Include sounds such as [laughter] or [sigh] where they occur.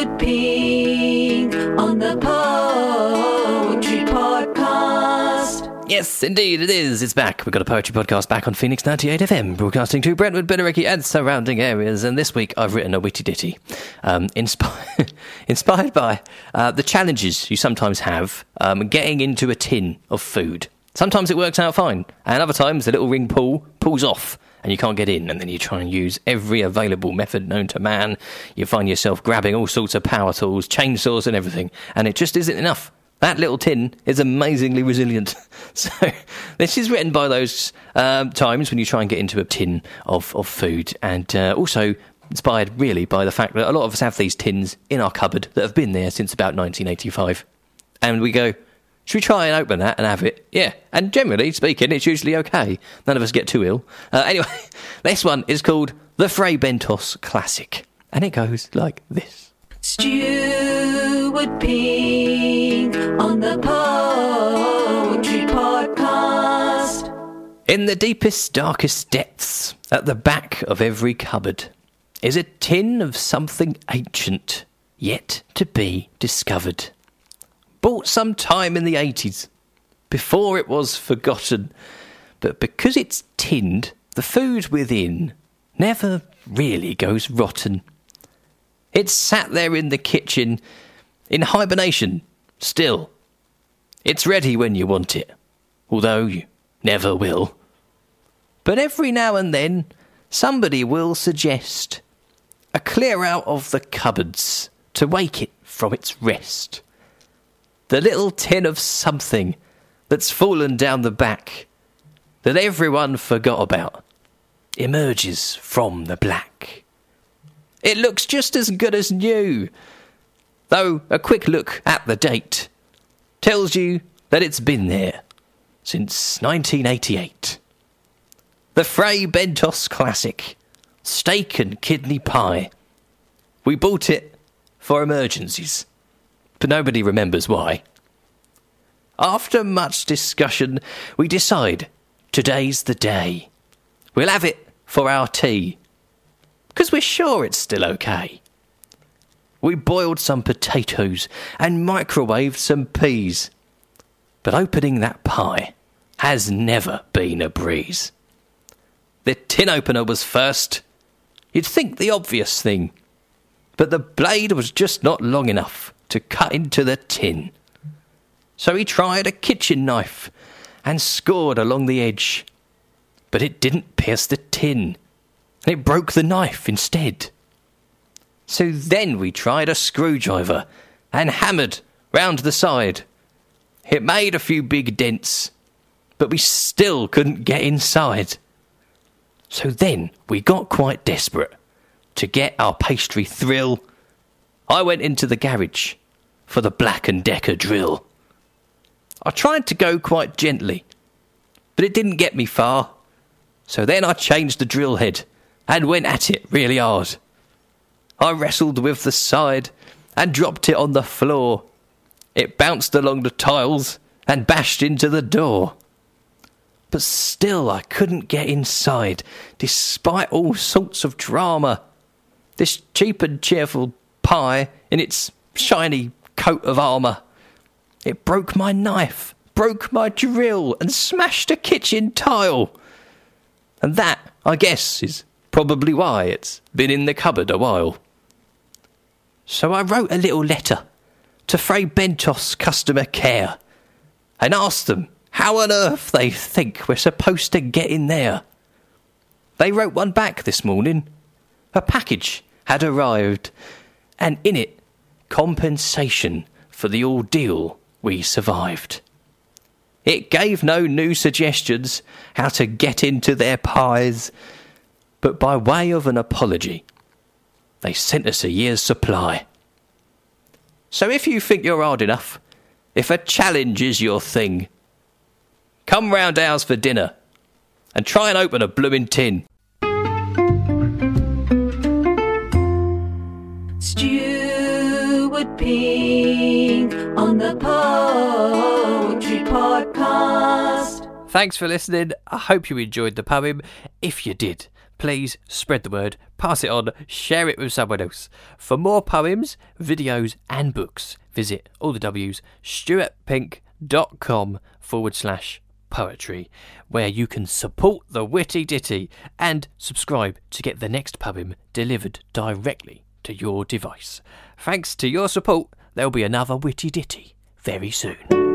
Stuart Pink on the Poetry Podcast. Yes, indeed, it is. It's back. We've got a poetry podcast back on Phoenix 98 FM, broadcasting to Brentwood, Billericay, and surrounding areas. And this week I've written a witty ditty, um, inspi- [laughs] inspired by uh, the challenges you sometimes have um, getting into a tin of food. Sometimes it works out fine, and other times the little ring pull pulls off and you can't get in, and then you try and use every available method known to man. You find yourself grabbing all sorts of power tools, chainsaws, and everything, and it just isn't enough. That little tin is amazingly resilient. [laughs] So, this is written by those um, times when you try and get into a tin of, of food, and uh, also inspired really by the fact that a lot of us have these tins in our cupboard that have been there since about 1985. And we go, should we try and open that and have it? Yeah. And generally speaking, it's usually okay. None of us get too ill. Uh, anyway, [laughs] this one is called the Fray Bentos Classic. And it goes like this. Stuart would Pink on the Poetry Podcast. In the deepest, darkest depths, at the back of every cupboard, is a tin of something ancient, yet to be discovered. Bought some time in the 80s, before it was forgotten, but because it's tinned, the food within never really goes rotten. It's sat there in the kitchen, in hibernation, still. It's ready when you want it, although you never will. But every now and then, somebody will suggest a clear out of the cupboards to wake it from its rest. The little tin of something that's fallen down the back that everyone forgot about emerges from the black. It looks just as good as new, though a quick look at the date tells you that it's been there since 1988. The Fray Bentos Classic steak and kidney pie. We bought it for emergencies, but nobody remembers why. After much discussion, we decide today's the day. We'll have it for our tea, because we're sure it's still okay. We boiled some potatoes and microwaved some peas, but opening that pie has never been a breeze. The tin opener was first. You'd think the obvious thing, but the blade was just not long enough to cut into the tin. So he tried a kitchen knife and scored along the edge, but it didn't pierce the tin. It broke the knife instead. So then we tried a screwdriver and hammered round the side. It made a few big dents, but we still couldn't get inside. So then we got quite desperate to get our pastry thrill. I went into the garage for the Black and Decker drill. I tried to go quite gently, but it didn't get me far. So then I changed the drill head and went at it really hard. I wrestled with the side and dropped it on the floor. It bounced along the tiles and bashed into the door. But still, I couldn't get inside, despite all sorts of drama. This cheap and cheerful pie in its shiny coat of armour. It broke my knife, broke my drill, and smashed a kitchen tile. And that, I guess, is probably why it's been in the cupboard a while. So I wrote a little letter to Fray Bentos Customer Care and asked them how on earth they think we're supposed to get in there. They wrote one back this morning. A package had arrived, and in it, compensation for the ordeal we survived. It gave no new suggestions how to get into their pies, but by way of an apology, they sent us a year's supply. So if you think you're hard enough, if a challenge is your thing, come round ours for dinner and try and open a bloomin' tin. Pink on the Poetry Podcast. Thanks for listening. I hope you enjoyed the poem. If you did, please spread the word, pass it on, share it with someone else. For more poems, videos, and books, visit all the W's, stuartpink.com forward slash poetry, where you can support the witty ditty and subscribe to get the next poem delivered directly to your device. Thanks to your support, there'll be another witty ditty very soon.